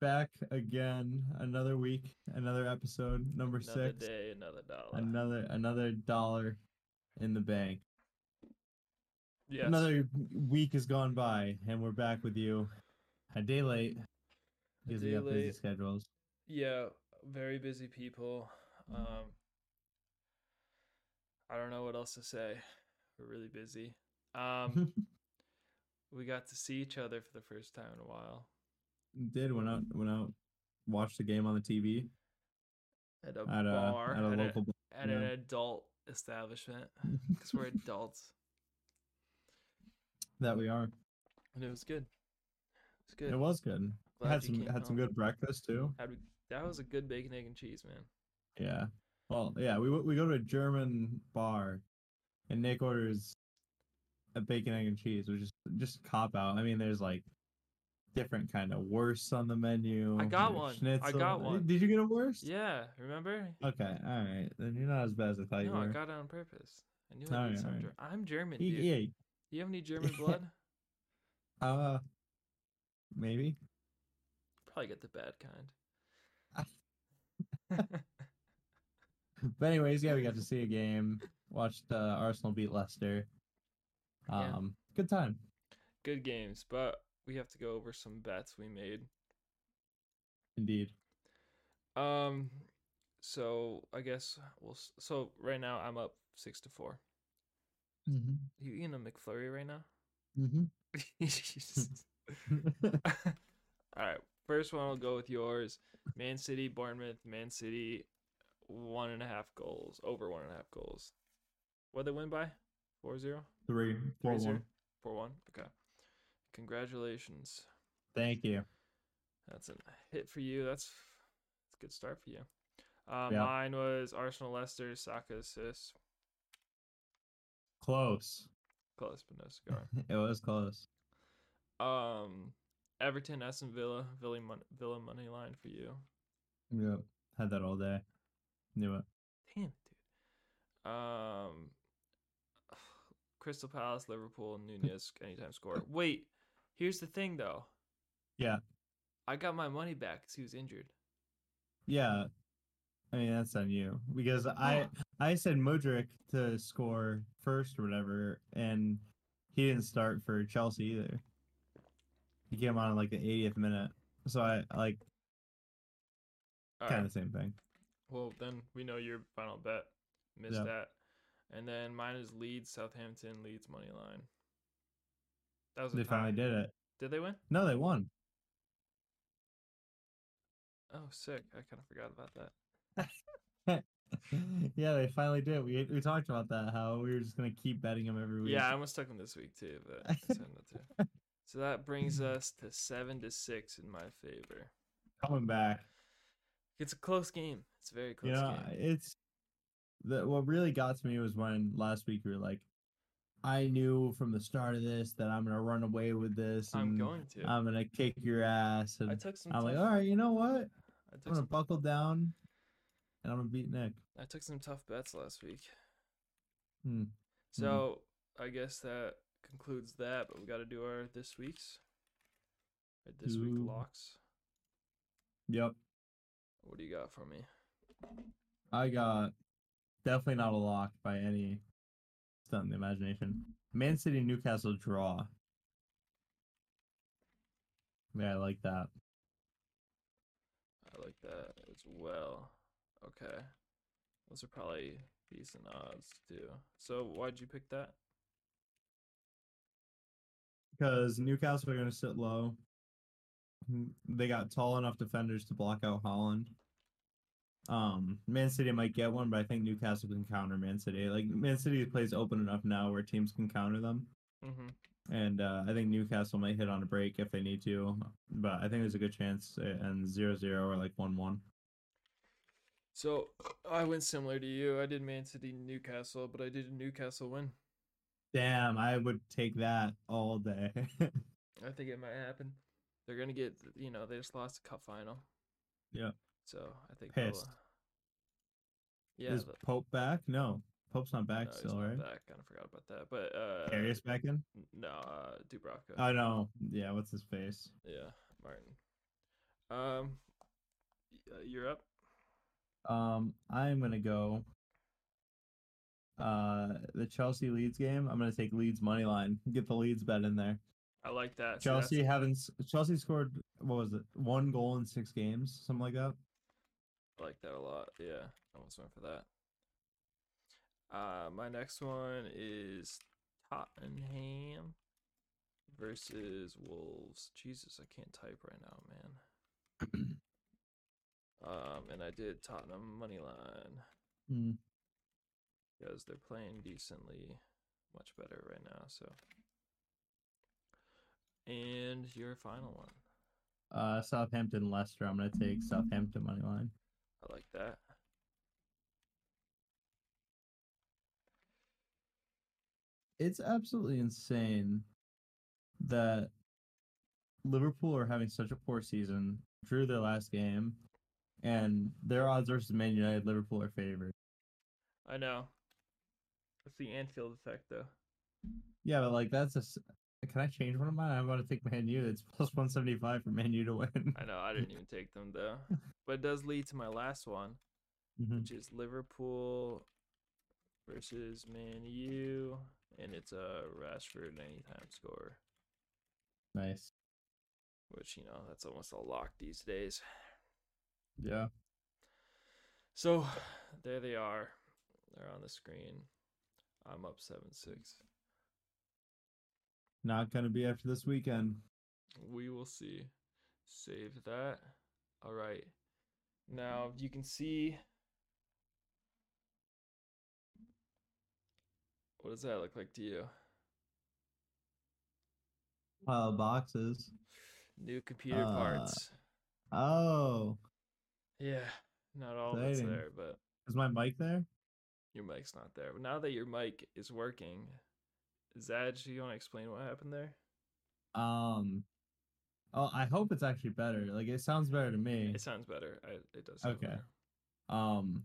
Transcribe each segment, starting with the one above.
back again. Another week, another episode, number Another six. day, another dollar. Another another dollar in the bank. yes. Another week has gone by, and we're back with you. A day late because we got busy schedules. Yeah, very busy people. Um, I don't know what else to say. We're really busy. Um, we got to see each other for the first time in a while Did went out went out watched the game on the TV at a at a bar at a at, local. a, at an adult establishment because we're adults, that we are. and it was good. It's good. It was good. Glad had some had some good breakfast too. Had that was a good bacon, egg, and cheese, man. Yeah. Well, yeah, we we go to a German bar, and Nick orders a bacon, egg, and cheese, which is just cop out. I mean, there's like different kind of wurst on the menu. I got one. I got one. Did you get a wurst? Yeah, remember? Okay. All right. Then you're not as bad as I thought you were. No, I got it on purpose. I knew need some alright. Ger- I'm German, dude. yeah. Do you have any German blood? Uh, maybe. Probably get the bad kind. But anyways, yeah, we got to see a game. Watched uh, Arsenal beat Leicester. Yeah. Um, good time. Good games, but we have to go over some bets we made. Indeed. Um, so I guess we'll. So right now I'm up six to four. Mm-hmm. You eating a McFlurry right now? Mm-hmm. All right. First one, I'll go with yours. Man City, Bournemouth. Man City, one and a half goals. Over one and a half goals. What they win by? 4 0? 3 4 1. 4 1. Okay. Congratulations. Thank you. That's a hit for you. That's, that's a good start for you. Uh, Yeah. Mine was Arsenal Leicester, Saka assist. Close. Close, but no cigar. it was close. um, Everton, Aston Villa, Villa, mon- Villa money line for you. Yep. Had that all day. Knew it. Damn it, dude. Um, Crystal Palace, Liverpool, Nunez, anytime score. Wait, here's the thing though. Yeah. I got my money back because he was injured. Yeah. I mean that's on you because I I said Mudryk to score first or whatever, and he didn't start for Chelsea either. He came on in like the 80th minute, so I like kind right. of the same thing. Well, then we know your final bet. Missed Yeah. that. And then mine is Leeds, Southampton, Leeds money line. That was a They finally did it. Did they win? No, they won. Oh, sick! I kind of forgot about that. yeah, they finally did. We we talked about that how we were just gonna keep betting them every week. Yeah, I almost took them this week too, but I decided to. So that brings us to seven to six in my favor. coming back. It's a close game. It's a very close you know, game. it's the what really got to me was when last week we were like, I knew from the start of this that I'm gonna run away with this. I'm going to. I'm gonna kick your ass, and I took some. I'm tough, like, all right, you know what? I I'm gonna buckle down, and I'm gonna beat Nick. I took some tough bets last week. Hmm. So I guess that concludes that. But we got to do our this week's. Our this week locks. Yep, What do you got for me? I got definitely not a lock by any stunt in the imagination. Man City Newcastle draw. Yeah, I like that. I like that as well. Okay. Those are probably decent odds too. So why'd you pick that? because Newcastle are going to sit low. Mm, They got tall enough defenders to block out Haaland. Um, Man City might get one, but I think Newcastle can counter Man City. Like Man City plays open enough now where teams can counter them, Mm-hmm. and uh, I think Newcastle might hit on a break if they need to. But I think there's a good chance uh, and zero zero or like one one. So I went similar to you. I did Man City Newcastle, but I did a Newcastle win. Damn, I would take that all day. I think it might happen. They're gonna get you know, they just lost the cup final. Yeah. So I think Pissed. Yeah, Is the- Pope back? No, Pope's not back no, still, not right? back. Kind of forgot about that. But uh Karius back in? no, uh Dubravka. I know. Yeah, what's his face? Yeah, Martin. Um, uh, you're up. Um, I'm gonna go. Uh, the Chelsea Leeds game. I'm gonna take Leeds money line. Get the Leeds bet in there. I like that. Chelsea haven't. Chelsea scored what was it? One goal in six games, something like that. I like that a lot. Yeah, I almost went for that. Uh, my next one is Tottenham versus Wolves. Jesus, I can't type right now, man. Um, and I did Tottenham money line Hmm. because they're playing decently, much better right now. So, and your final one, Uh, Southampton Leicester. I'm gonna take Southampton money line. I like that. It's absolutely insane that Liverpool are having such a poor season. Drew their last game, and their odds versus Man United, Liverpool are favored. I know. It's the Anfield effect, though. Yeah, but like that's a. Can I change one of mine? I'm going to take Man U. It's plus one seventy five for Man U to win. I know I didn't even take them though, but it does lead to my last one, Mhm. which is Liverpool versus Man U, and it's a Rashford anytime score, Nice. which you know that's almost a lock these days. Yeah. So there they are. They're on the screen. I'm up seven six. Not going to be after this weekend. We will see. Save that. All right. Now you can see. What does that look like to you? Of boxes. New computer Uh, parts. Oh, Yeah, not all it's there, but is my mic there? your mic's not there. But now that your mic is working, Do you want to explain what happened there? Um. Oh, I hope it's actually better. Like it sounds better to me. It sounds better. I, it does. sound Okay. better. Um,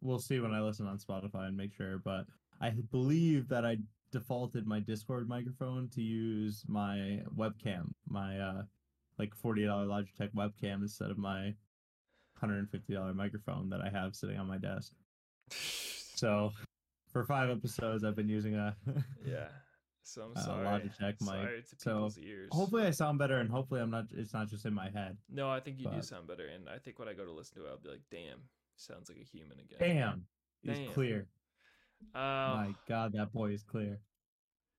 we'll see when I listen on Spotify and make sure. But I believe that I defaulted my Discord microphone to use my webcam, my uh, like forty dollar Logitech webcam instead of my hundred and fifty dollar microphone that I have sitting on my desk. So, for five episodes, I've been using a. yeah. So I'm Uh, sorry. Logitech mic. Sorry to So, ears. hopefully, I sound better, and hopefully, I'm not. It's not just in my head. No, I think you do sound better, and I think when I go to listen to it, I'll be like, "Damn, sounds like a human again." Damn, he's clear. Um, My God, that boy is clear.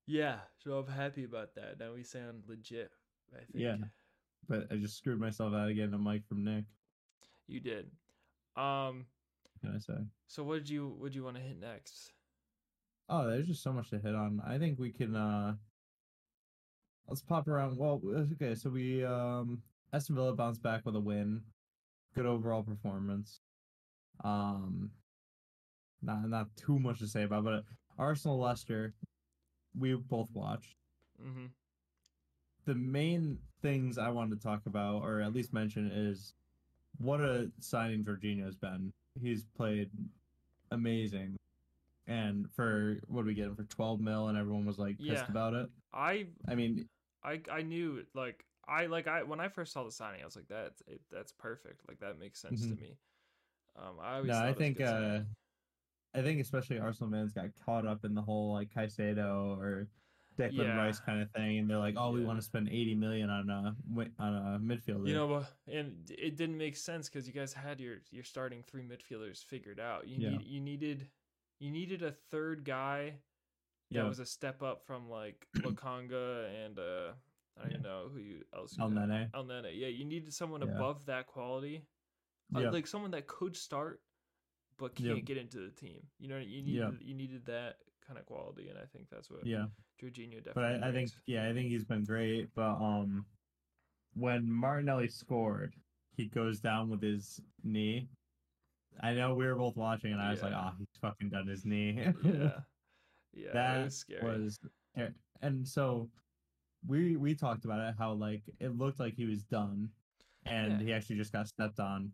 yeah. So I'm happy about that. Now we sound legit. I think. Yeah. But I just screwed myself out again. A mic from Nick. You did. Um. What Can I say? So what did you what did you want to hit next? Oh, there's just so much to hit on. I think we can. uh Let's pop around. Well, okay. So we um Aston Villa bounced back with a win. Good overall performance. Um, not not too much to say about, but Arsenal Leicester, we both watched. Mm-hmm. the main things I wanted to talk about, or at least mention, is what a signing Jorginho's been. He's played amazing, and for what did we get him for twelve mil, and everyone was like pissed Yeah. about it. I I mean, I I knew like I like I when I first saw the signing, I was like, "That's it, that's perfect. Like that makes sense to Mhm. me." Um, I always no, I it was a think uh, signing. I think especially Arsenal fans got caught up in the whole like Caicedo or Declan Yeah. Rice kind of thing, and they're like, oh, we Yeah. want to spend eighty million on a on a midfielder. You know, and it didn't make sense because you guys had your your starting three midfielders figured out. You Yeah. need you needed you needed a third guy that Yeah. was a step up from like Lokonga and uh I don't even know who you else. El. Nene. Elneny. Yeah, you needed someone Yeah. above that quality, uh, Yeah. like someone that could start but can't get into the team. You know, you needed Yeah. you needed that kind of quality, and I think that's what yeah. Jorginho definitely. but I, I think yeah, I think he's been great. But um, when Martinelli scored, he goes down with his knee. I know we were both watching, and I was like. "Oh, he's fucking done his knee." yeah, yeah, that was scary. was, and so we we talked about it how like it looked like he was done, and Yeah. he actually just got stepped on.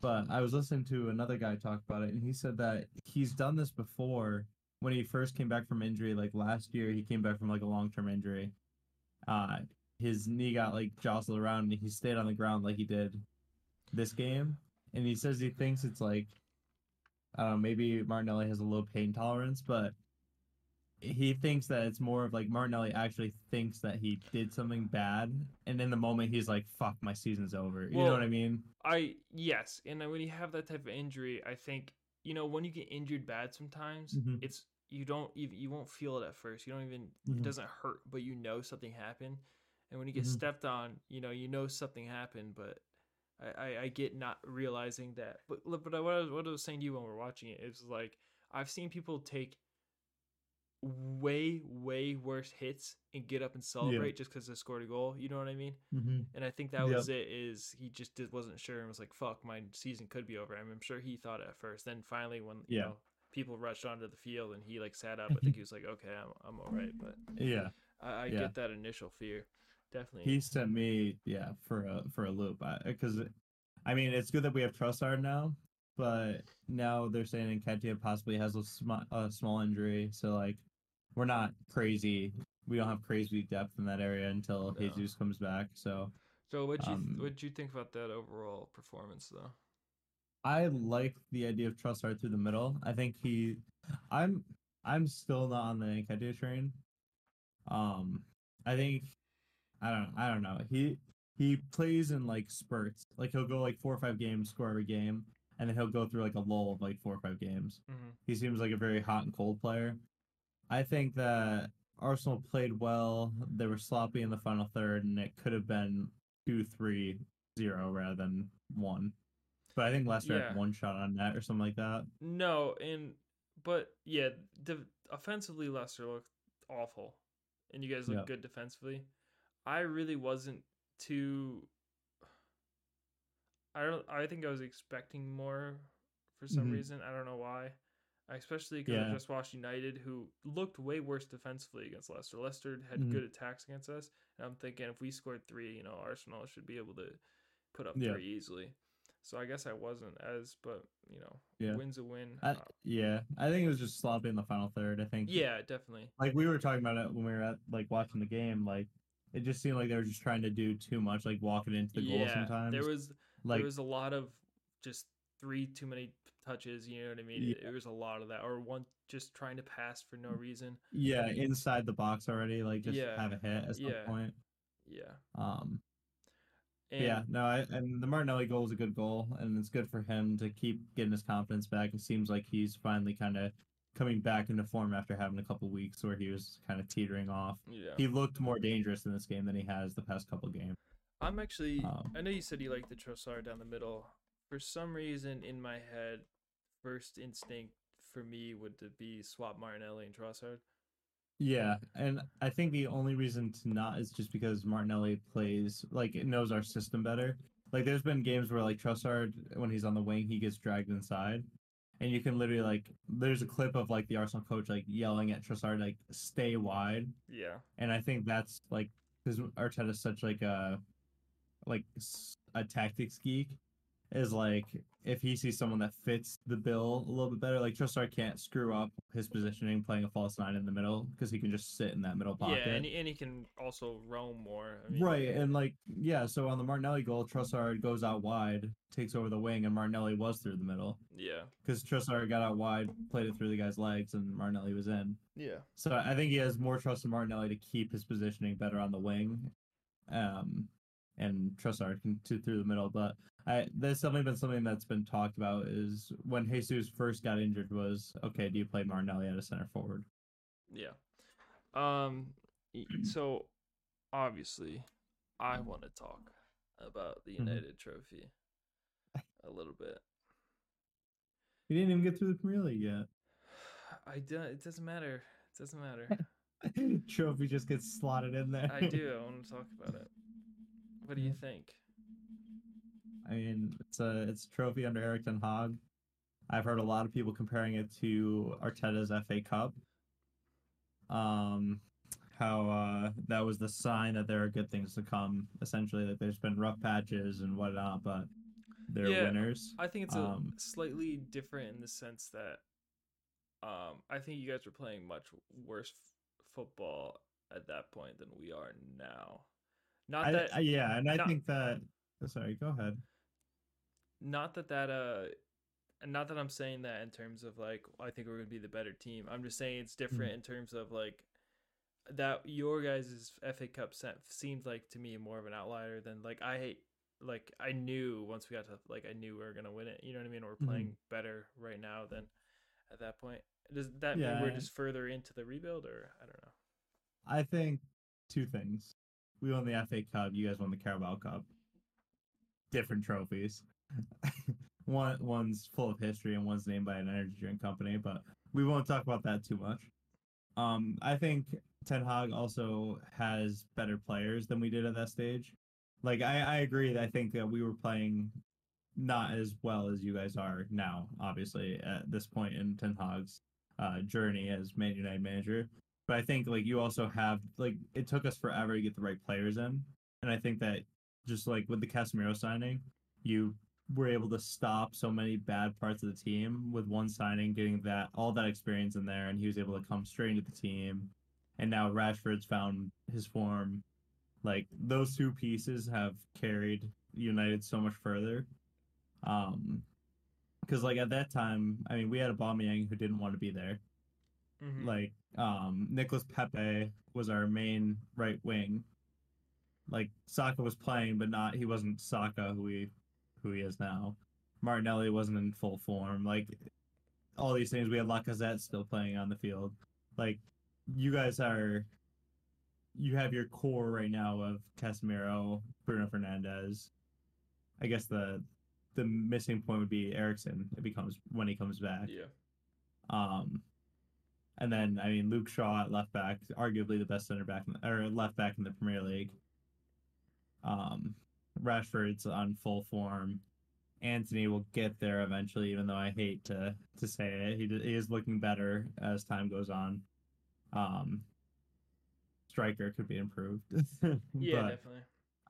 But I was listening to another guy talk about it, and he said that he's done this before when he first came back from injury. Like last year, he came back from like a long term injury. Uh, his knee got like jostled around and he stayed on the ground like he did this game. And he says he thinks it's like I don't know, maybe Martinelli has a low pain tolerance, but he thinks that it's more of like Martinelli actually thinks that he did something bad, and in the moment he's like, "Fuck, my season's over." You know what I mean? I yes, and when you have that type of injury, I think you know when you get injured bad, sometimes Mhm. it's you don't even you won't feel it at first. You don't even Mhm. it doesn't hurt, but you know something happened. And when you get Mhm. stepped on, you know you know something happened, but I, I, I get not realizing that. But but I, what I was what I was saying to you when we are watching it is like I've seen people take way way worse hits and get up and celebrate just because they scored a goal. You know what I mean? Mm-hmm. And I think that Yep. was it. Is he just did, wasn't sure and was like, "Fuck, my season could be over." I mean, I'm sure he thought at first. Then finally, when you know people rushed onto the field and he like sat up, I think he was like, "Okay, I'm I'm all right." But Yeah, I, I Yeah. get that initial fear, definitely. he sent me yeah for a for a loop because I mean it's good that we have Trossard now, but now they're saying Nketiah possibly has a, sm- a small injury, so like we're not crazy. We don't have crazy depth in that area until No. Jesus comes back. So so what'd you um, what'd you think about that overall performance though? I like the idea of Trossard through the middle. I think he, I'm, I'm still not on the Nketiah train. Um, I think, I don't, I don't know. He he plays in like spurts. Like he'll go like four or five games, score every game, and then he'll go through like a lull of like four or five games. Mm-hmm. He seems like a very hot and cold player. I think that Arsenal played well. They were sloppy in the final third, and it could have been two, three, zero rather than one. But I think Leicester Yeah. had one shot on net or something like that. No, and but yeah, the offensively Leicester looked awful, and you guys look Yeah. good defensively. I really wasn't too. I don't. I think I was expecting more for some Mhm. reason. I don't know why. Especially because I just watched United, who looked way worse defensively against Leicester. Leicester had Mhm. good attacks against us, and I'm thinking if we scored three, you know, Arsenal should be able to put up Yeah. three easily. So I guess I wasn't as, but you know, Yeah. win's a win. I, Uh, yeah, I think it was just sloppy in the final third. I think. yeah, definitely. Like we were talking about it when we were at like watching the game. Like it just seemed like they were just trying to do too much, like walking into the goal yeah, sometimes. there was like there was a lot of just three too many touches. You know what I mean? Yeah. There was a lot of that, or one just trying to pass for no reason. yeah, inside the box already. Like just Yeah. have a hit at some Yeah. point. Yeah, Um. and yeah, no, I, and the Martinelli goal is a good goal, and it's good for him to keep getting his confidence back. It seems like he's finally kind of coming back into form after having a couple weeks where he was kind of teetering off. yeah. He looked more dangerous in this game than he has the past couple games. I'm actually. Um, I know you said you liked the Trossard down the middle. For some reason, in my head, first instinct for me would to be swap Martinelli and Trossard. Yeah, and I think the only reason to not is just because Martinelli plays like it knows our system better. Like there's been games where like Trossard when he's on the wing he gets dragged inside, and you can literally like there's a clip of like the Arsenal coach like yelling at Trossard like stay wide, Yeah, and I think that's like because Arteta's such like a like a tactics geek is like if he sees someone that fits the bill a little bit better, like Trossard can't screw up his positioning playing a false nine in the middle because he can just sit in that middle pocket. yeah, and he, and he can also roam more. I mean, right, and like yeah, so on the Martinelli goal, Trossard goes out wide, takes over the wing, and Martinelli was through the middle Yeah, because Trossard got out wide, played it through the guy's legs, and Martinelli was in. yeah, So I think he has more trust in Martinelli to keep his positioning better on the wing, um, and Trossard can to through the middle. But I there's definitely been something that's been talked about is when Jesus first got injured was okay. Do you play Martinelli at a center forward? yeah. Um, so obviously, I want to talk about the Mhm. United Trophy a little bit. He didn't even get through the Premier League yet. I do. It doesn't matter. It doesn't matter. Trophy just gets slotted in there. I do. I want to talk about it. What do you think? I mean, it's a it's a trophy under Erik Ten Hag. I've heard a lot of people comparing it to Arteta's FA Cup. Um, how uh, that was the sign that there are good things to come. Essentially, that there's been rough patches and whatnot, but they're Yeah, winners. I think it's a Um, slightly different in the sense that um, I think you guys were playing much worse f- football at that point than we are now. Not that I- yeah, and I not- think that. Sorry, go ahead. Not that that uh not that I'm saying that in terms of like I think we're gonna be the better team. I'm just saying it's different in terms of like that your guys' FA Cup set seemed like to me more of an outlier than like I like I knew once we got to like I knew we were gonna win it. You know what I mean? We're playing better right now than at that point. Does that mean we're I- just further into the rebuild or I don't know. I think two things. We won the FA Cup. You guys won the Carabao Cup. Different trophies. One one's full of history and one's named by an energy drink company, but we won't talk about that too much. Um, I think Ten Hag also has better players than we did at that stage. Like I, I agree that I think that we were playing not as well as you guys are now, obviously, at this point in Ten Hag's uh, journey as Man United manager. But I think like you also have like it took us forever to get the right players in, and I think that just like with the Casemiro signing, you were able to stop so many bad parts of the team with one signing, getting that all that experience in there, and he was able to come straight into the team. And now Rashford's found his form. Like those two pieces have carried United so much further. Um, because like at that time, I mean, we had a Aubameyang who didn't want to be there Mhm. like um Nicolas Pepe was our main right wing. Like Saka was playing, but not he wasn't Saka who he who he is now. Martinelli wasn't in full form. Like all these things, we had Lacazette still playing on the field. Like you guys are, you have your core right now of Casemiro, Bruno Fernandes. I guess the the missing point would be Eriksen. It becomes when he comes back. Yeah. Um, and then I mean Luke Shaw at left back, arguably the best center back in the, or left back in the Premier League. Um, Rashford's on full form. Antony will get there eventually, even though I hate to to say it. He, he is looking better as time goes on. Um, striker could be improved. Yeah, but, definitely.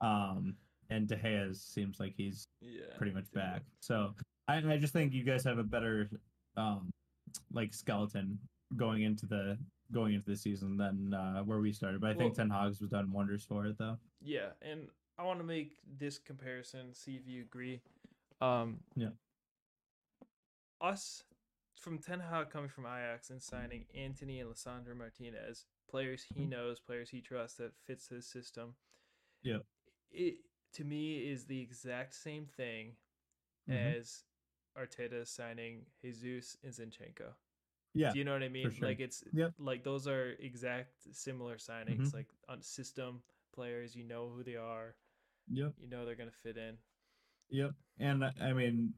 um, and De Gea seems like he's Yeah. pretty much back. So I, I just think you guys have a better um like skeleton going into the going into the season than uh, where we started. But I think Ten Hag's was done wonders for it though. Yeah, and I want to make this comparison, see if you agree. Um, Yeah. Us from Ten Hag coming from Ajax and signing Antony and Lisandro Martinez, players he Mhm. knows, players he trusts that fits his system. Yeah. It to me is the exact same thing Mhm. as Arteta signing Jesus and Zinchenko. Yeah, Do you know what I mean? sure. Like it's Yep. like those are exact similar signings, Mhm. like on system players, you know who they are, yep, you know they're gonna fit in. yep. And I mean,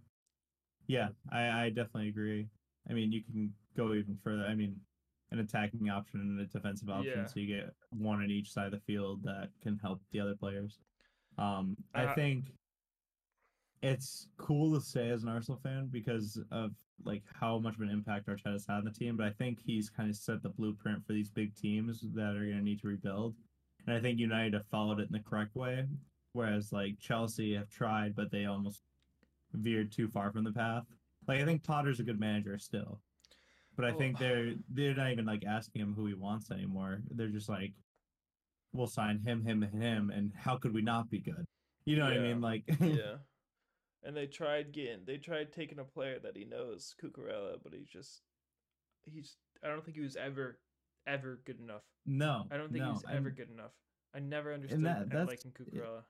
yeah, I, I definitely agree. I mean, you can go even further. I mean, an attacking option and a defensive option, Yeah. so you get one on each side of the field that can help the other players. Um, I Uh, think it's cool to say as an Arsenal fan because of like how much of an impact Arteta's had on the team, but I think he's kind of set the blueprint for these big teams that are going to need to rebuild. And I think United have followed it in the correct way, whereas like Chelsea have tried, but they almost veered too far from the path. Like I think Potter's a good manager still, but I Oh. think they're they're not even like asking him who he wants anymore. They're just like, we'll sign him, him, and him, and how could we not be good? You know what I mean? Like, yeah. And they tried getting they tried taking a player that he knows, Cucurella, but he's just he's I don't think he was ever ever good enough. no, I don't think no, he was ever and- good enough. I never understood that- that's- liking Cucurella.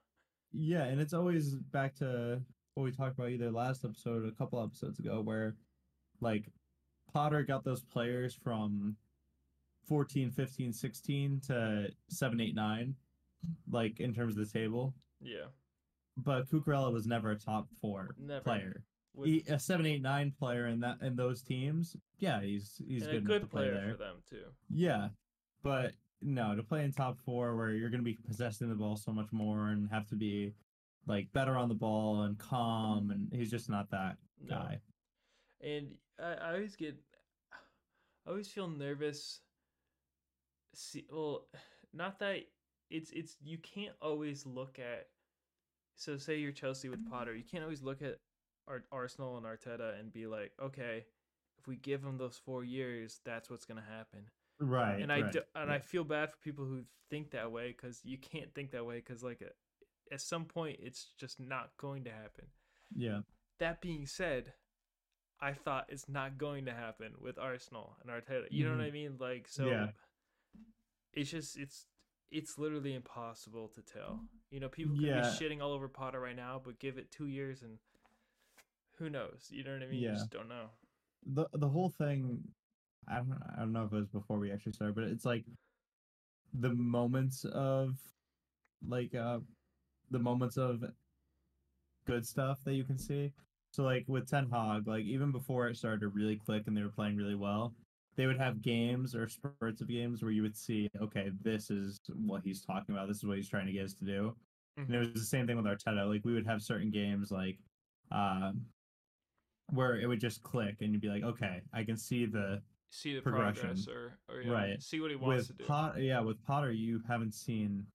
Yeah, and it's always back to what we talked about either last episode or a couple episodes ago, where like Potter got those players from 14, 15, 16 to 7, 8, 9, like in terms of the table. Yeah. But Cucurella was never a top four Never. player. With, He, a 7, 8, 9 player in that in those teams, yeah, he's he's good, a good player there. for them too. Yeah, but no, to play in top four where you're going to be possessing the ball so much more and have to be like better on the ball and calm, and he's just not that No. guy. And I, I always get, I always feel nervous. See, well, not that it's it's you can't always look at. So say you're Chelsea with Potter, you can't always look at Ar- Arsenal and Arteta and be like, okay, if we give him those four years, that's what's gonna happen. Right. and I right, do, and I feel bad for people who think that way because you can't think that way because like a, at some point it's just not going to happen. yeah. That being said, I thought it's not going to happen with Arsenal and Arteta. You know what mm-hmm. I mean? Like so, Yeah. it's just it's it's literally impossible to tell. You know, people could Yeah. be shitting all over Potter right now, but give it two years and who knows? You know what I mean? You Yeah. just don't know. the the whole thing I don't I don't know if it was before we actually started, but it's like the moments of like uh the moments of good stuff that you can see. So like with Ten Hag, like even before it started to really click and they were playing really well, they would have games or spurts of games where you would see, okay, this is what he's talking about. This is what he's trying to get us to do. And it was the same thing with Arteta. Like we would have certain games like um where it would just click and you'd be like, okay, I can see the See the progression. progress or, or yeah, Right. see what he wants with to do. Potter. Yeah, with Potter, you haven't seen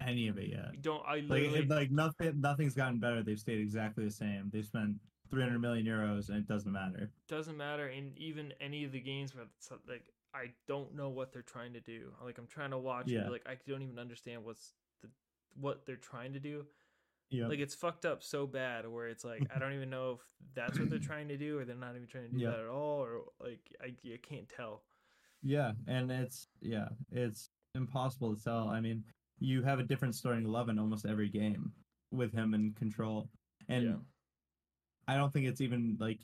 any of it yet. You don't I Like, literally it, like nothing, nothing's gotten better. They've stayed exactly the same. They spent 300 million euros, and it doesn't matter. doesn't matter in even any of the games where it's like I don't know what they're trying to do. Like I'm trying to watch Yeah. like I don't even understand what's the what they're trying to do. Yeah, Like it's fucked up so bad where it's like I don't even know if that's what they're trying to do or they're not even trying to do Yeah. that at all or like I you can't tell. yeah, and it's yeah, it's impossible to tell. I mean, you have a different starting eleven almost every game with him in control, and Yeah. I don't think it's even like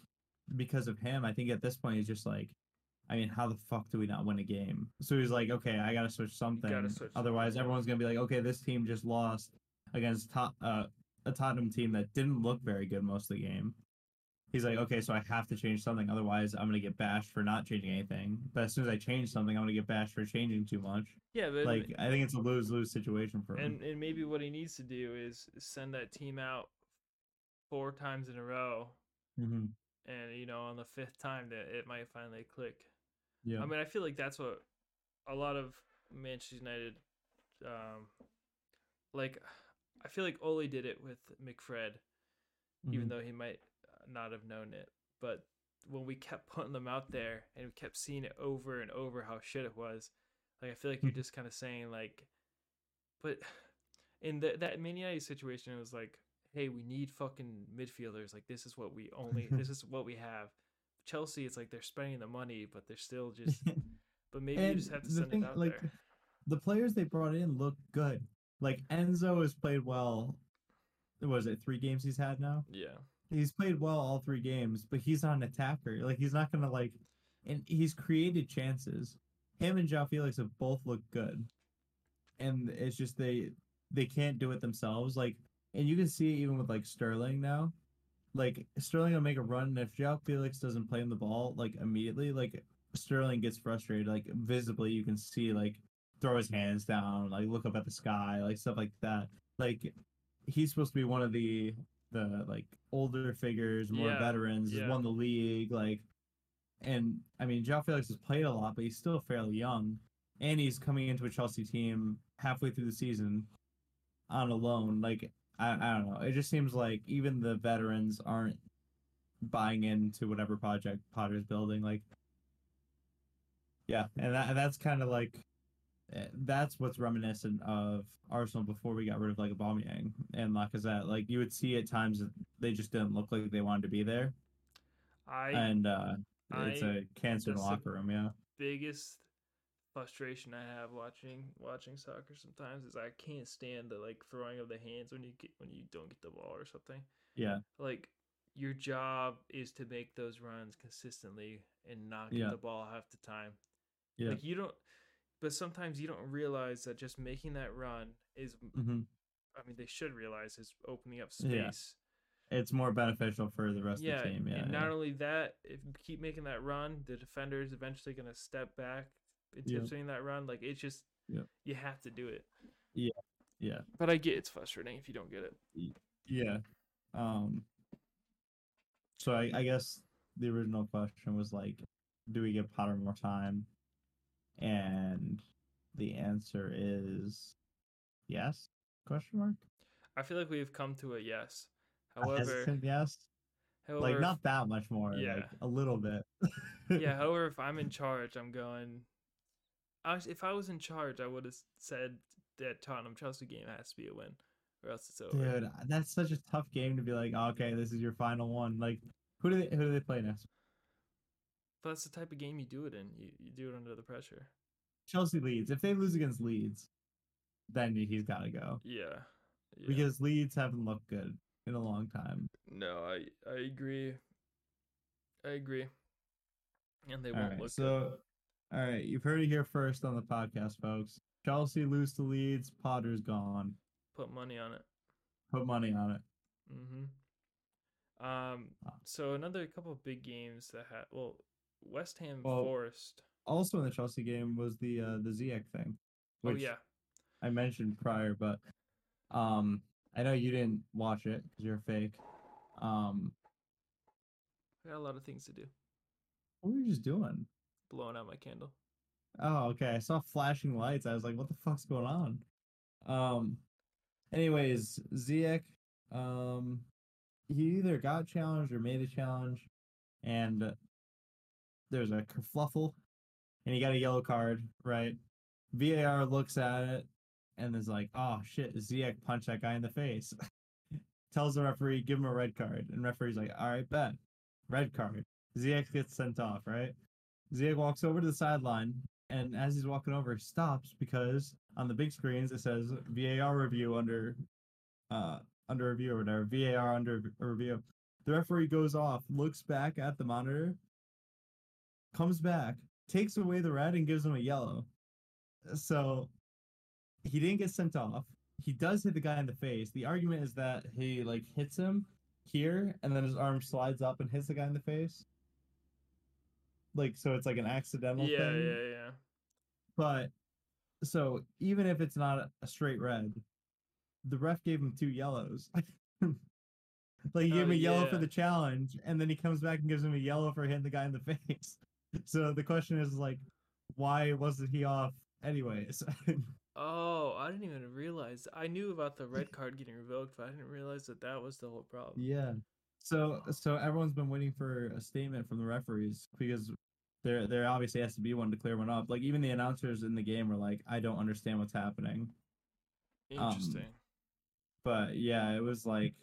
because of him. I think at this point he's just like, I mean, how the fuck do we not win a game? So he's like, okay, I gotta switch something. switch Otherwise, something, everyone's gonna be like, okay, this team just lost against uh, a Tottenham team that didn't look very good most of the game. He's like, okay, so I have to change something. Otherwise, I'm gonna get bashed for not changing anything. But as soon as I change something, I'm gonna get bashed for changing too much. Yeah, but Like, I think it's a lose lose situation for him. and and maybe what he needs to do is send that team out four times in a row hmm and you know on the fifth time that it might finally click. Yeah. I mean, I feel like that's what a lot of Manchester United, um, like, I feel like Ole did it with McFred, even Mhm. though he might uh, not have known it. But when we kept putting them out there and we kept seeing it over and over how shit it was, like I feel like you're Mhm. just kind of saying like, but in the, that Man United situation, it was like, hey, we need fucking midfielders. Like this is what we only, this is what we have. Chelsea, it's like they're spending the money, but they're still just. But maybe you just have to the send thing, it out like, there. the players they brought in look good. Like Enzo has played well. Was it three games he's had now? Yeah. He's played well all three games, but he's not an attacker. Like he's not gonna like, and he's created chances. Him and João Felix have both looked good, and it's just they they can't do it themselves. Like, and you can see it even with like Sterling now. Like Sterling will make a run, and if João Felix doesn't play him the ball like immediately, like Sterling gets frustrated. Like visibly, you can see like throw his hands down, like look up at the sky, like stuff like that. Like he's supposed to be one of the the like older figures, more Yeah, veterans, yeah. won the league, like and I mean João Felix has played a lot, but he's still fairly young. And he's coming into a Chelsea team halfway through the season on a loan. Like I, I don't know. It just seems like even the veterans aren't buying into whatever project Potter's building. Like yeah, and that and that's kind of like that's what's reminiscent of Arsenal before we got rid of like Aubameyang and Lacazette. Like you would see at times that they just didn't look like they wanted to be there, I and uh, it's a cancer in the locker room. Yeah, biggest frustration I have watching watching soccer sometimes is I can't stand the like throwing of the hands when you get when you don't get the ball or something. yeah, Like your job is to make those runs consistently and not get Yeah. the ball half the time. yeah. Like you don't but sometimes you don't realize that just making that run is hmm I mean they should realize is opening up Yeah. space. It's more beneficial for the rest Yeah, of the team. Yeah, and yeah. not only that, if you keep making that run, the defender is eventually going to step back Yeah. into that run. Like it's just, Yeah. you have to do it. Yeah. Yeah. But I get it's frustrating if you don't get it. Yeah. Um so I, I guess the original question was like, do we give Potter more time? And the answer is yes? Question mark? I feel like we've come to a yes. However, hesitant yes. however, like not that much more, Yeah. like a little bit. yeah. However, if I'm in charge, I'm going. I if I was in charge, I would have said that Tottenham Chelsea game has to be a win, or else it's over. Dude, that's such a tough game to be like, okay, this is your final one. Like, who do they who do they play next? But that's the type of game you do it in. You you do it under the pressure. Chelsea leads. If they lose against Leeds, then he's got to go Yeah. yeah. because Leeds haven't looked good in a long time. no, I I agree. I agree. And they All won't right, look good. so all right, you've heard it here first on the podcast, folks. Chelsea lose to Leeds. Potter's gone. Put money on it. Put money on it. Mm-hmm. Um. Ah. So another couple of big games that had well, West Ham Well, Forest. Also in the Chelsea game was the uh, the Ziyech thing, Oh which yeah. I mentioned prior, but um, I know you didn't watch it because you're fake. Um, I got a lot of things to do. what were you just doing? Blowing out my candle. Oh, okay. I saw flashing lights. I was like, what the fuck's going on? Um anyways, Ziyech, um he either got challenged or made a challenge and there's a kerfluffle and he got a yellow card, right? VAR looks at it and is like, oh shit, Ziyech punched that guy in the face. Tells the referee, give him a red card. And referee's like, all right, bet. Red card. Ziyech gets sent off, right? Ziyech walks over to the sideline, and as he's walking over, he stops because on the big screens it says VAR review under, uh, under review or whatever. VAR under review. The referee goes off, looks back at the monitor, comes back, takes away the red, and gives him a yellow. So he didn't get sent off. He does hit the guy in the face. The argument is that he like hits him here, and then his arm slides up and hits the guy in the face. Like so, it's like an accidental Yeah, thing. yeah, yeah. But so even if it's not a straight red, the ref gave him two yellows. like he gave Oh, him a yellow for the challenge, and then he comes back and gives him a yellow for hitting the guy in the face. So the question is like, why wasn't he off anyways? Oh, I didn't even realize. I knew about the red card getting revoked, but I didn't realize that that was the whole problem. yeah. So so everyone's been waiting for a statement from the referees because there there obviously has to be one to clear one up. Like even the announcers in the game were like, I don't understand what's happening. Um, Interesting. but yeah, it was like,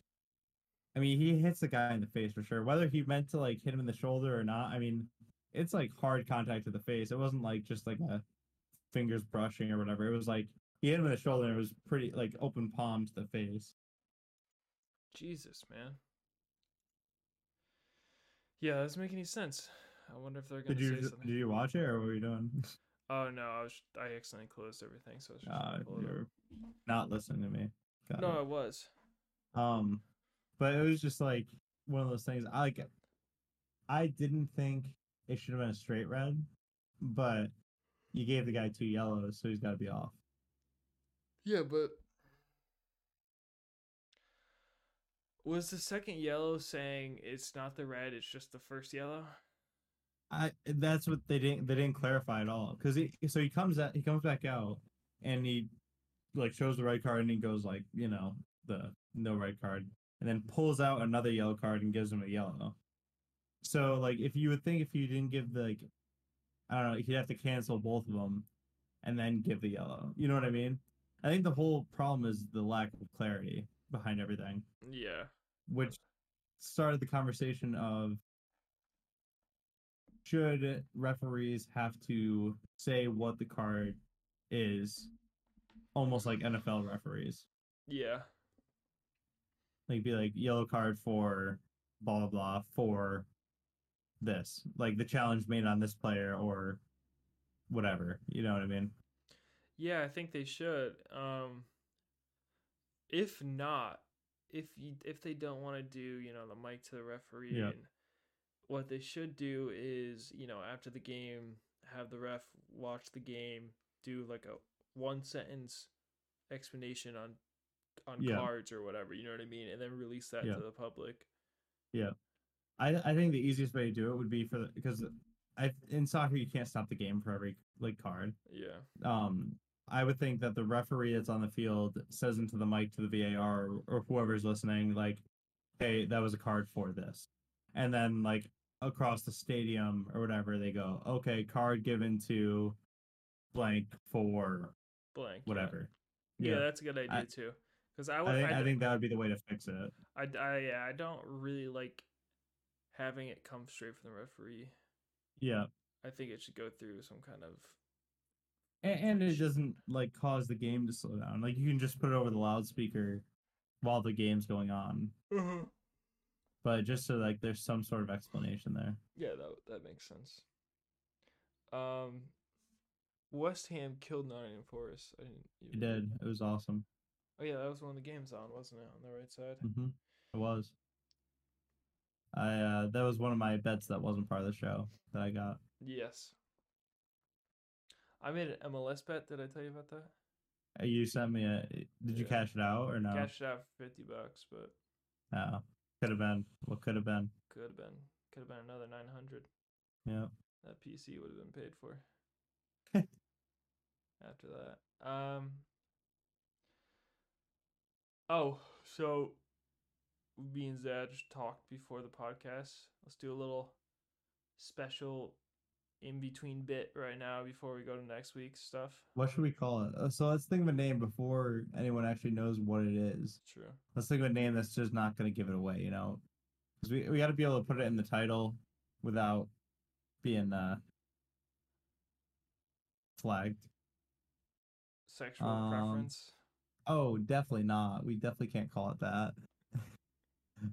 I mean, he hits the guy in the face for sure. Whether he meant to like hit him in the shoulder or not, I mean, it's like hard contact to the face. It wasn't like just like a fingers brushing or whatever. It was like he hit him in the shoulder. and It was pretty like open palm to the face. Jesus, man. Yeah, that doesn't make any sense. I wonder if they're gonna Did you say did you watch it or what were you doing? Oh no, I was I accidentally closed everything, so I was just Uh, trying to pull it up. you're not listening to me. Got No, it. I was. Um, but it was just like one of those things. I like. I didn't think it should have been a straight red, but you gave the guy two yellows, so he's got to be off. Yeah, but was the second yellow saying it's not the red, it's just the first yellow? I that's what they didn't they didn't clarify at all because he so he comes out he comes back out and he like shows the red card and he goes like you know the no red card and then pulls out another yellow card and gives him a yellow. So like if you would think if you didn't give the like I don't know you'd have to cancel both of them and then give the yellow. You know what I mean? I think the whole problem is the lack of clarity behind everything Yeah. which started the conversation of should referees have to say what the card is almost like NFL referees Yeah. like be like yellow card for blah blah blah for this like the challenge made on this player or whatever you know what i mean Yeah, I think they should. Um if not, if you if they don't want to do, you know, the mic to the referee Yeah. and what they should do is, you know, after the game, have the ref watch the game, do like a one sentence explanation on on Yeah. cards or whatever, you know what I mean, and then release that Yeah. to the public. I i think the easiest way to do it would be for because i in soccer you can't stop the game for every like card Yeah. um I would think that the referee that's on the field says into the mic to the VAR or, or whoever's listening, like, hey, that was a card for this. And then like across the stadium or whatever, they go, okay, card given to blank for blank. yeah. whatever. Yeah, that's a good idea I- too. Because I I would, think, I, I think that would be the way to fix it. I, I- yeah, I don't really like having it come straight from the referee. Yeah, I think it should go through some kind of. and, and it doesn't like cause the game to slow down. Like you can just put it over the loudspeaker while the game's going on, but just so like there's some sort of explanation there. Yeah, that that makes sense. Um, West Ham killed Nottingham Forest. I didn't. It did. It was awesome. Oh yeah, that was one of the games on, wasn't it? On the right side. Mm-hmm. It was. I uh that was one of my bets that wasn't part of the show that I got. Yes. I made an MLS bet. Did I tell you about that? Uh, You sent me a. Did you Yeah. cash it out or no? Cashed out for fifty bucks, but No. Could have been. What could have been? could have been could have been another nine hundred. Yeah. That PC would have been paid for. After that, um. Oh, so me and just talked before the podcast. Let's do a little special in between bit right now before we go to next week's stuff. What should we call it? Uh, So let's think of a name before anyone actually knows what it is. True. Let's think of a name that's just not going to give it away. You know, because we we got to be able to put it in the title without being uh flagged. Sexual Um, preference. Oh, definitely not. We definitely can't call it that.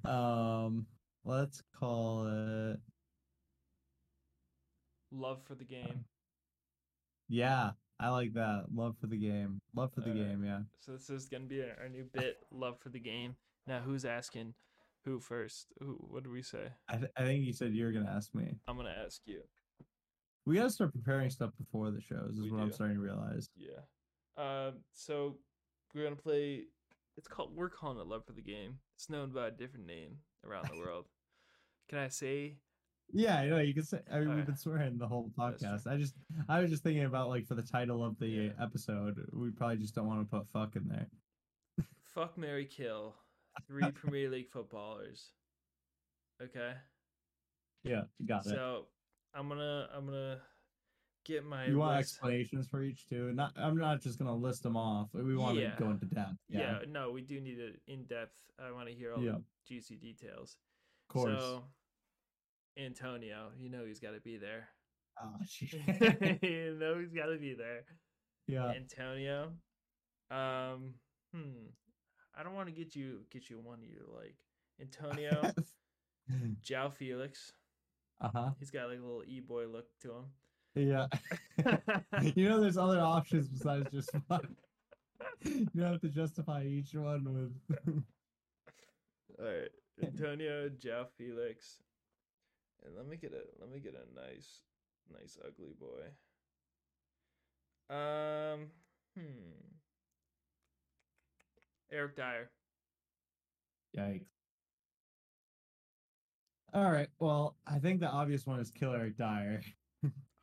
Um, let's call it. Love for the game. Yeah, I like that. Love for the game. Love for the Alright. game. Yeah. So this is gonna be our new bit. Love for the game. Now who's asking? Who first? Who? What do we say? I th- I think you said you were gonna ask me. I'm gonna ask you. We gotta start preparing stuff before the shows. Is We what I'm starting to realize. Yeah. Um. So we're gonna play. It's called. We're calling it Love for the Game. It's known by a different name around the world. Can I say? Yeah, I know you can say. I mean, we've been swearing the whole podcast. I just, I was just thinking about like for the title of the Yeah. episode, we probably just don't want to put "fuck" in there. Fuck Mary Kill. Three Premier League footballers. Okay. Yeah, you got it. So I'm gonna I'm gonna get my You want list. explanations for each too? Not, I'm not just gonna list them off. We want Yeah. to go into depth. Yeah. Yeah, no, we do need it in depth. I want to hear all Yeah. the juicy details. of course. So, Antonio, you know he's got to be there. Oh, you know he's got to be there. yeah. Antonio. Um, hmm. I don't want to get you get you one you like. Antonio, João Félix. uh huh. He's got like a little e boy look to him. Yeah. you know, there's other options besides just fuck. You don't have to justify each one with. All right, Antonio, João Félix, and let me get a let me get a nice, nice ugly boy. Um, hmm. Eric Dier. Yikes. All right. Well, I think the obvious one is kill Eric Dier.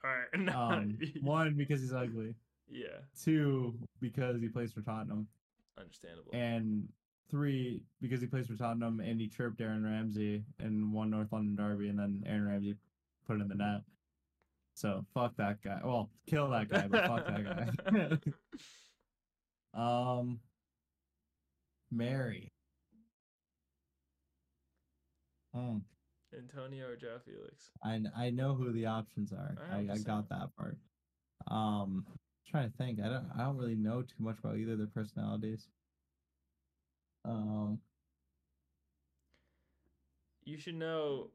All right, no, Um, one because he's ugly. yeah, Two because he plays for Tottenham, understandable. and three because he plays for Tottenham and he chirped Aaron Ramsey in one North London derby, and then Aaron Ramsey put it in the net. So fuck that guy. Well, kill that guy, but fuck that guy. um, Mary. Hmm. Antonio or João Félix. I I know who the options are. I I, I got that part. Um, trying to think. I don't I don't really know too much about either of their personalities. Um, You should know,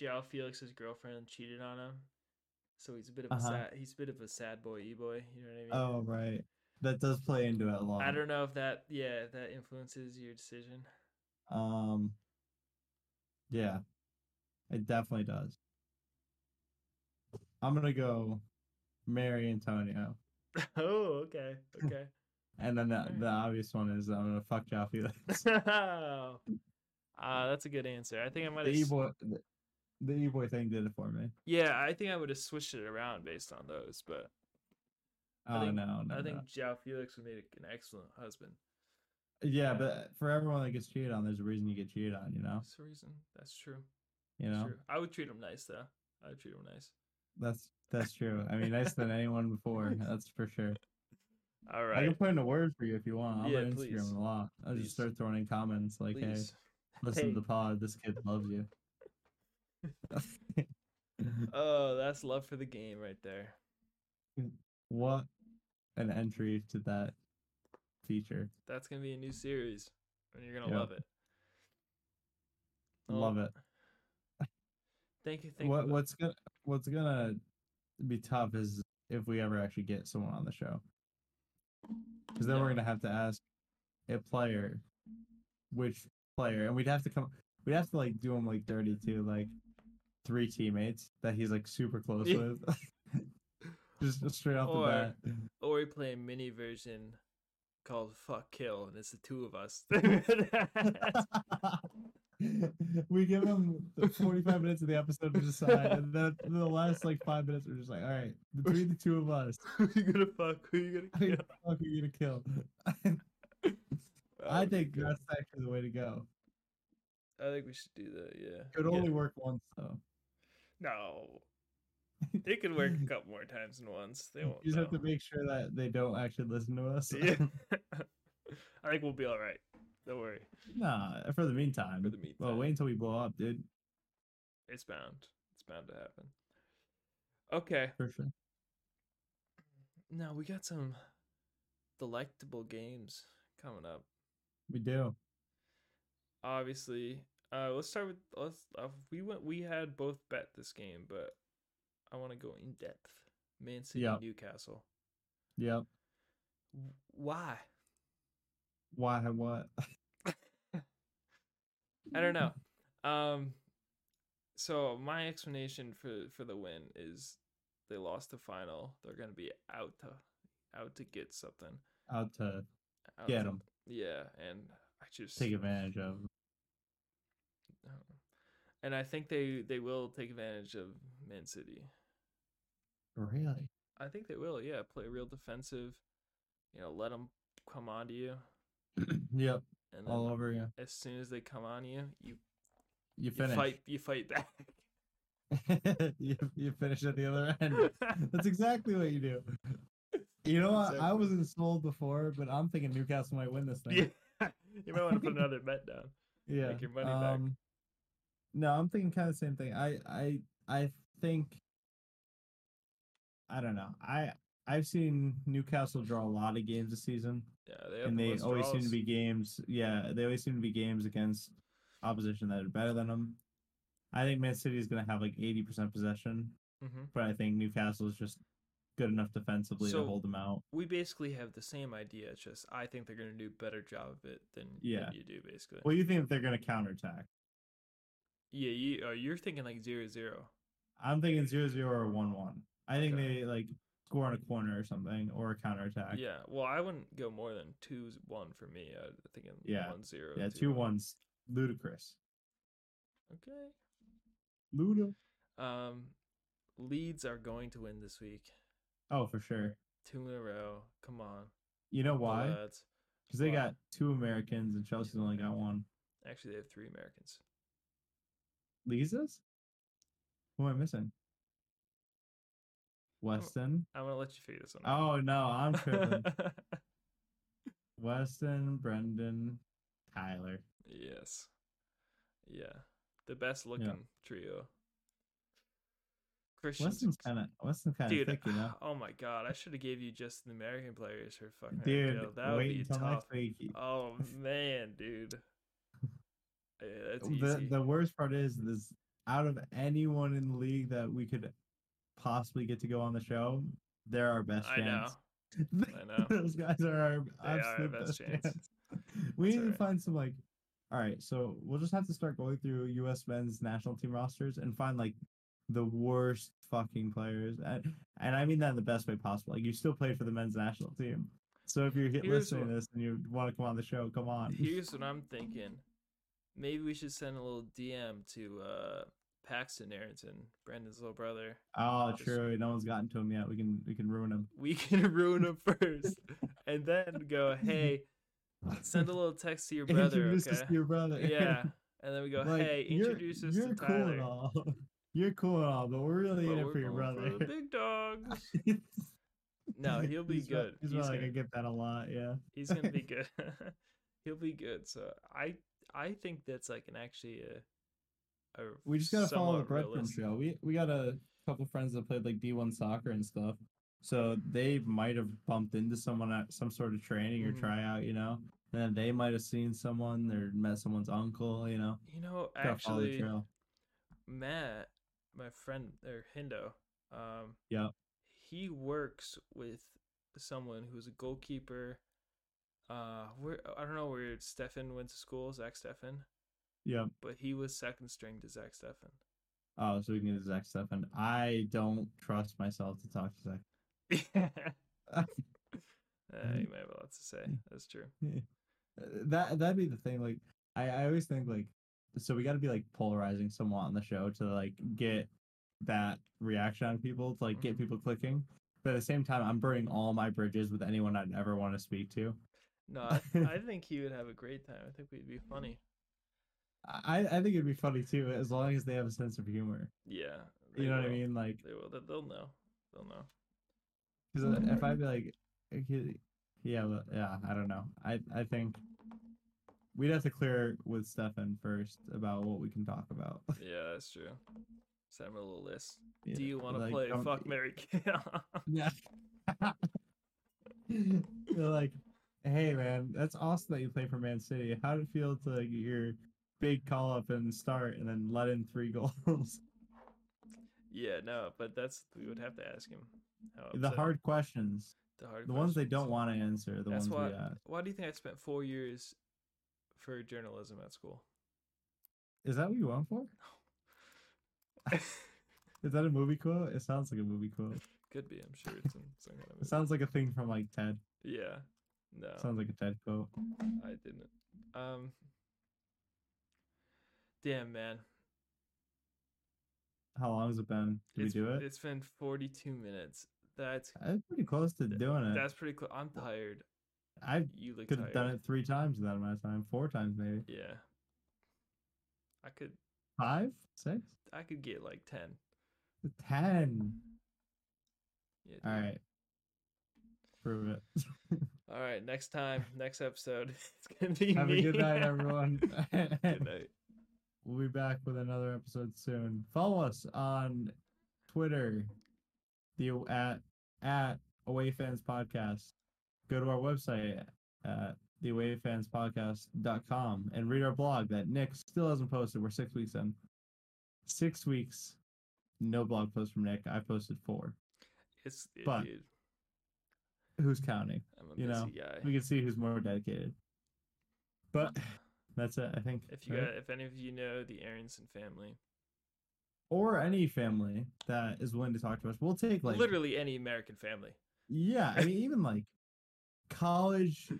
João Félix's girlfriend cheated on him, so he's a bit of a Uh-huh. sad. He's a bit of a sad boy, e boy. You know what I mean? oh right, that does play into it a lot. I don't know if that yeah if that influences your decision. Um, yeah, it definitely does. I'm gonna go, Mary Antonio, oh, okay, okay. and then the, Alright. the obvious one is I'm gonna fuck João Félix. uh, that's a good answer. I think I might the have. the, the e boy thing did it for me. Yeah, I think I would have switched it around based on those, but Oh think- no, no, I think no. João Félix would make an excellent husband. Yeah, but for everyone that gets cheated on, there's a reason you get cheated on. You know, That's the reason. That's true. You know. true. I would treat him nice though. I would treat him nice. That's that's true. I mean, nicer than anyone before. That's for sure. All right. I can put in a word for you if you want. I'm Yeah, on please. Instagram a lot. I'll Please. just start throwing in comments like, "Hey, listen Hey. to the pod. This kid loves you." Oh, that's love for the game right there. what an entry to that feature. That's gonna be a new series, and you're gonna Yep. love it. Love Oh, it. Thank you. Thank What you. what's gonna what's gonna be tough is if we ever actually get someone on the show, because then we're gonna have to ask a player, which player, and we'd have to come, we'd have to like do him like dirty too, like three teammates that he's like super close Yeah. with, just just straight off Or- the bat. Or we play a mini version called Fuck Kill, and it's the two of us. we give them the 45 minutes of the episode to decide, and then the last like five minutes, we're just like, all right, between the two of us, Who you gonna fuck? Who you who gonna kill? fuck are you gonna kill? I oh, think good. that's actually the way to go. I think we should do that. Yeah. Could Yeah. only work once though. No. they could work a couple more times than once. They won't. You just have to make sure that they don't actually listen to us. Yeah. I think we'll be all right. Don't worry. nah, for the meantime. For the meantime. Well, wait until we blow up, dude. It's bound. It's bound to happen. Okay. For sure. Now we got some delectable games coming up. We do. Obviously, uh, let's start with let's. Uh, we went. We had both bet this game, but I want to go in depth. Man City, Yep. Newcastle. Yep. Why? Why? What? I don't know. Um, so my explanation for for the win is they lost the final. They're gonna be out to out to get something. Out to Out Get to- 'em. Yeah, and I just take advantage of. uh, and I think they they will take advantage of Man City. Really? I think they will. Yeah, play real defensive. You know, let them come on to you, yep. and All over you. as soon as they come on you, you, You you fight you fight back. you, you finish at the other end. That's exactly what you do. You know what? I Exactly. wasn't sold before, but I'm thinking Newcastle might win this thing. yeah, you might want to put another bet down. Yeah. Make your money back. um, No, I'm thinking kind of the same thing. I I I think I don't know. I I've seen Newcastle draw a lot of games this season, Yeah, they and the they always seem to be games. Yeah, they always seem to be games against opposition that are better than them. I think Man City is going to have like 80% possession, Mhm. but I think Newcastle is just good enough defensively So- to hold them out. We basically have the same idea. It's just I think they're gonna do a better job of it than, than Yeah. you do, basically. Do you think they're going to counterattack? Yeah, you uh, you're thinking like zero zero. I'm thinking 0 0 or 1 1. I think Okay. they like score in a corner or something or a counterattack. Yeah. Well, I wouldn't go more than two one for me. I'm thinking Yeah. one zero. Yeah, two ones. Ludicrous. Okay. Luda. Um, Leeds are going to win this week. Oh, for sure. Two in a row. Come on. You know why? Because they got two Americans and Chelsea's only got one. Actually, they have three Americans. Lisa's? Who am I missing? Weston. I'm gonna let you figure this one out. Oh no, I'm tripping. Weston, Brenden, Tyler. yes. Yeah. The best looking trio. Christian. Weston's kind of Weston's kind of thick, you know. oh my god, I should have gave you just the American players for fucking Dude. That would be tough. Oh man, dude. Yeah, the easy. the worst part is this out of anyone in the league that we could possibly get to go on the show, they're our best I know. I know. Those guys are our They are our absolute best best chance. chance. We That's need to find some like all right, so we'll just have to start going through US men's national team rosters and find like the worst fucking players. And and I mean that in the best way possible. Like you still played for the men's national team. So if you're Here's listening to this and you want to come on the show, come on. Here's what I'm thinking. Maybe we should send a little DM to uh Paxten Aaronson, Brandon's little brother. Oh, Just- true. No one's gotten to him yet. We can we can ruin him. We can ruin him first, and then go, hey, send a little text to your brother, Introduce us okay? to your brother. Yeah, and then we go, Like, hey, you're- introduce us you're to cool and Tyler. all. You're cool and all, but we're really but in it for your brother. for the big dogs. No, he'll be He's good. He's, He's gonna- gonna get that a lot. Yeah. He's gonna be good. He'll be good. So I I think that's like an actually a We just gotta follow the somewhat breadcrumb realistic- trail. We we got a couple friends that played like D one soccer and stuff, so they might have bumped into someone at some sort of training or Mhm. tryout, you know. And then they might have seen someone or met someone's uncle, you know. You know, Gotta actually. Matt, my friend or Hindo, um, Yeah. he works with someone who's a goalkeeper. Uh, where I don't know where Steffen went to school, Zack Steffen, Yeah. but he was second string to Zack Steffen. Oh, so we can get Zack Steffen. I don't trust myself to talk to Zack. uh, you may have a lot to say. That's true. that that'd be the thing. Like I, I always think like so we got to be like polarizing somewhat on the show to like get that reaction on people to like get Mhm. people clicking. But at the same time, I'm burning all my bridges with anyone I'd ever want to speak to. No, I, I think he would have a great time. I think we'd be funny. I I think it'd be funny too, as long as they have a sense of humor. Yeah. You know what I mean? Like, They will. They- They'll know. They'll know. because uh, if I'd be like, uh, yeah, yeah, I don't know. I I think we'd have to clear with Steffen first about what we can talk about. Yeah, that's true. Send him a little list. Yeah, Do you want to like, play Fuck Mary Kill? Yeah. Like, hey man, that's awesome that you play for Man City. How did it feel to like, get your big call up and start and then let in three goals? yeah, no, but that's we would have to ask him. The hard questions, the hard the ones they don't want to answer, the That's ones why. we ask. Why do you think I spent four years for journalism at school? Is that what you went for? Is that a movie quote? It sounds like a movie quote. Could be. I'm sure it's in some kind of It sounds like a thing from like Ted. Yeah. No, Sounds like a Ted quote. I didn't. Um. Damn, man. How long has it been? Did it's, we do it? It's been 42 minutes. That's I'm pretty close to doing it. that's pretty cool. I'm tired. I You could have done it three times in that amount of time. Four times maybe. Yeah. I could. Five? Six? I could get like 10. Ten. Yeah. All right. Prove it. All right. Next time, next episode, it's gonna be Have me. a good night, everyone. good night. We'll be back with another episode soon. Follow us on Twitter, the at at Away Fans Podcast. Go to our website uh, at theawayfanspodcast.com and read our blog that Nick still hasn't posted. We're six weeks in. Six weeks, no blog post from Nick. I posted four. It's it, But- dude. Who's counting? You know, guy. We can see who's more dedicated. But that's it, I think. If you right? got, if any of you know the Aaronson family, or any family that is willing to talk to us, we'll take like literally any American family, Yeah, I mean even like college,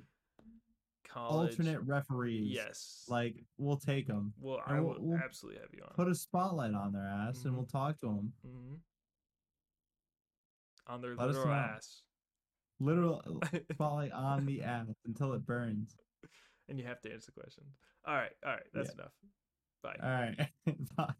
college, alternate referees. yes, like we'll take them. well, I we'll- we'll absolutely have you on. Put a spotlight on their ass, Mhm. and we'll talk to them. hmm On their Let literal ass, Literal spotlight on the ass until it burns. And you have to answer the question. All right, all right, that's Yeah. enough. Bye. All right, bye.